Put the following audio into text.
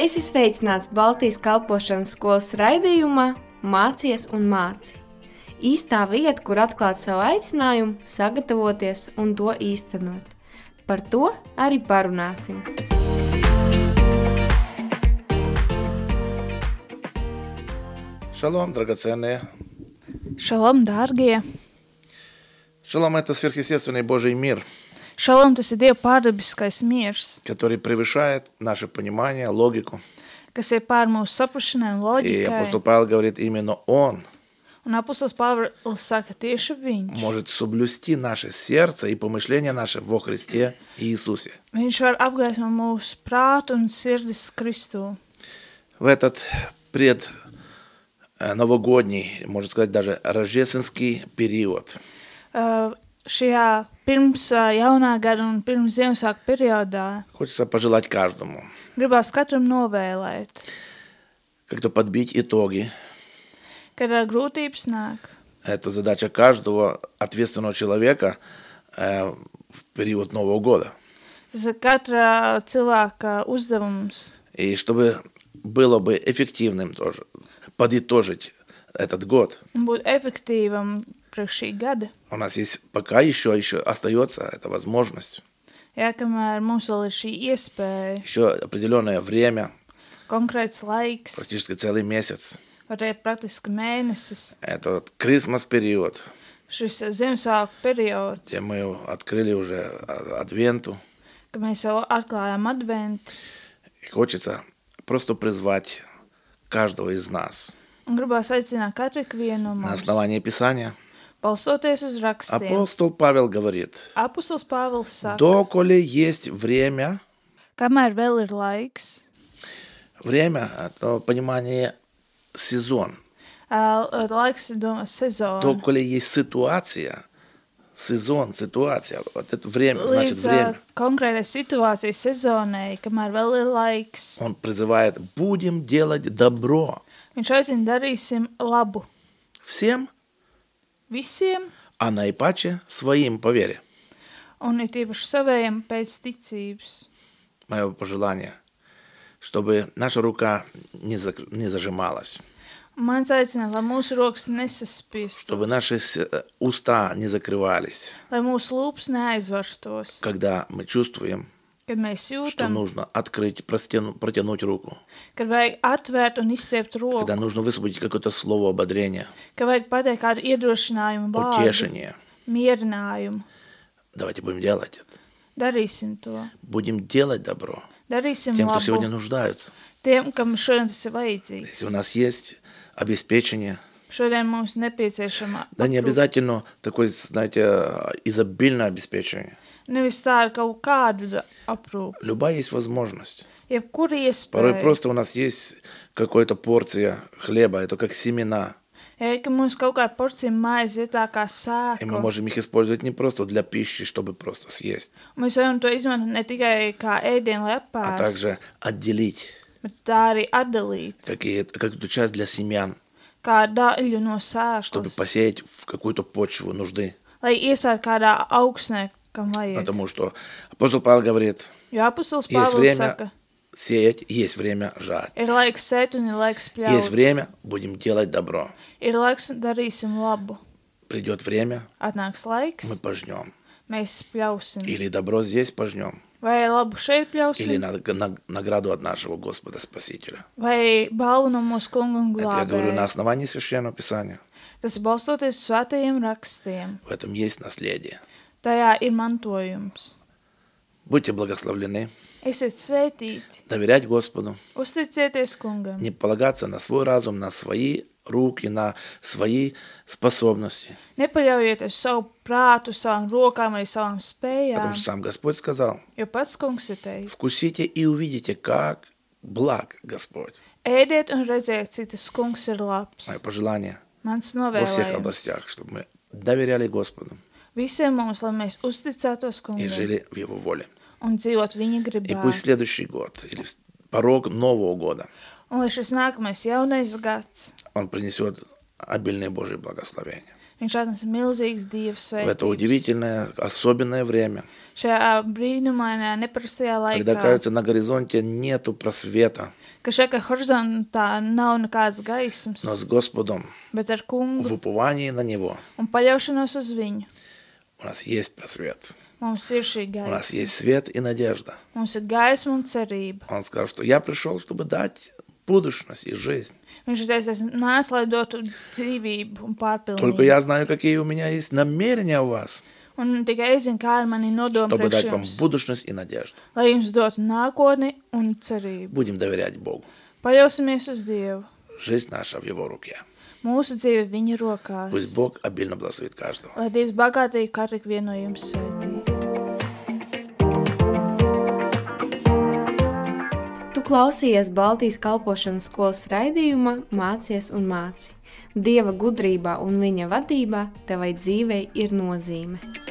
Es esmu sveicināts Baltijas kalpošanas skolas raidījumā Mācies un māci. Īstā vieta, kur atklāt savu aicinājumu, sagatavoties un to īstenot. Par to arī parunāsim. Шалом, драгоценные. Šalom, dārgie! Шалом – это сверхъестественный Божий мир, Šalom, tas ir Dieva pārdabiskais miers, который превышает наше понимание, логику. kas ir pār mūsu saprašanai un И апостол loģikai. Павел говорит, именно он Un apustulis Pāvils saka, tieši viņš. может соблюсти наше сердце и помышление наше во Христе Иисусе. Viņš var apgaismot mūsu prātu un sirdis Kristū. В этот пред э, новогодний, можно сказать, даже рождественский период Uh, šajā pirms uh, jaunā gada un pirms Ziemassvētku periodā хочется пожелать каждому gribās katram novēlēt, как-то подбить итоги. kad uh, grūtības nāk. Это задача каждого ответственного человека э, в период Нового года. Tas ir katra cilvēka uzdevums. И чтобы было бы эффективным тоже, подытожить этот год. un būt efektīvam priekš šī gada. У нас есть пока еще, еще остается эта возможность, Jā, kamēr mums vēl ir šī iespēja, еще определенное время, konkrēts laiks, практически целый месяц. arī praktiski mēnesis, Это Christmas период, šis Ziemassvētku periods, где мы открыли уже а- адвенту. kad mēs jau atklājām adventu. И хочется просто призвать каждого из нас Un gribās aicināt katru vienu no на mums, основании Писания. balstoties uz rakstiem. Апостол Павел говорит, Apustulis Pāvils saka, доколе есть время, kamēr vēl ir laiks, время, это понимание сезон, ā, laiks ir domā sezona. доколе есть ситуация, сезон, ситуация, вот это время, значит Līdz ā, время. konkrētai situācijai, sezonai, kamēr vēl ir laiks, Он призывает, будем делать добро viņš aicina darīsim labu всем, visiem, а наипаче своим по вере. un ir tīpaši savējiem pēc ticības. Мое пожелание, чтобы наша рука не, зак- не зажималась, Mans aicinājums, lai mūsu rokas nesaspiestu, чтобы наши с- э, уста не закрывались, lai mūsu lūpas neaizvarstos, когда мы чувствуем, kad mēs что jūtam, нужно открыть, простяну- протянуть руку, kad vajag atvērt un izstiept roku, когда нужно высвободить какое-то слово ободрения, ka vajag pateikt kādu iedrošinājumu, vārdu, утешение. mierinājumu. Давайте будем делать это. Darīsim to. Будем делать добро Darīsim тем, кто сегодня labu нуждается. tiem, kam šodien tas ir Если vajadzīgs. у нас есть обеспечение, Šodien mums nepieciešama да не aprūpe. обязательно такое, знаете, изобильное обеспечение. Nevis tā ar kaut kādu da- aprūpi. Любая есть возможность. Jebkura Порой iespēja. просто у нас есть какая-то порция хлеба, это как семена. Ja, ka mums kaut kāda porcija maize ir tā kā И мы sēkla. можем их использовать не просто для пищи, чтобы просто съесть, Mēs varam to izmantot ne tikai kā ēdienu, lai а apēstu, также отделить bet tā arī atdalīt, какие- какую-то часть для семян, kā daļu no чтобы sēklas, посеять в какую-то почву нужды. lai iesākt kādā augsnē, kam vajag. Потому что апостол Павел говорит, Jo apustulis есть Pāvils время saka, сеять, есть время жать. ir laiks sēt un ir laiks Есть время, будем делать добро. Ir laiks un darīsim labu. Придет время, Atnāks laiks, мы пожнем. mēs pļausim. Или добро здесь пожнем, Vai labu šeit или pļausim, на- на- награду от нашего Господа Спасителя. vai balvu no mūsu kunga un Это я говорю на основании Священного Писания. Tas ir balstoties svētajiem rakstiem. В этом есть наследие. Tajā ir mantojums. Будьте благословлены, Esiet svētīti, доверять Господу, uzticieties kungam, не полагаться на свой разум, на свои руки, на свои способности. nepaļaujieties uz savu prātu, savām rokām vai savām spējām, Потому что сам Господь сказал, jo pats kungs ir teicis. вкусите и увидите, как благ Господь. Ēdiet un redziet, cik tas kungs ir labs. Мое пожелание Mans во всех novēlējums областях, чтобы мы доверяли Господу visiem mums, lai mēs uzticētos и kungam жили в Его воле. un dzīvot viņa И gribā. пусть следующий год или порог Нового года, Un lai šis nākamais jaunais gads, он принесет обильные Божьи благословения. Viņš atnesa milzīgas dievs в это svētības. удивительное, особенное время, Šajā brīnumainajā, neparastajā когда, laikā, кажется, на горизонте нету просвета, ka šeit horizontā nav nekādas gaismas, но с Господом bet ar в kungu уповании на Него un paļaušanos uz viņu. у нас есть просвет, Mums ir šī у нас gaisma. есть свет и надежда. Mums ir gaisma un cerība. Он сказал, что я пришел, чтобы дать будущность и жизнь. Viņš ir teicis, es nācu, lai dotu dzīvību un Только pārpilnību. я знаю, какие у меня есть намерения у вас, Un tikai es zinu, kā ir mani nodomi чтобы priekš дать вам jums, будущность и надежду. lai jums dotu nākotni un cerību. Будем доверять Богу. Paļausimies uz Dievu. Жизнь наша в Его руке. Mūsu dzīve viņa rokās. Пусть Бог обильно благословит каждого. Lai Dievs bagātīgi katru vienu no jums svētī. Tu klausījies Baltijas kalpošanas skolas raidījumā, mācies un māci. Dieva gudrībā un viņa vadībā tevai dzīvei ir nozīme.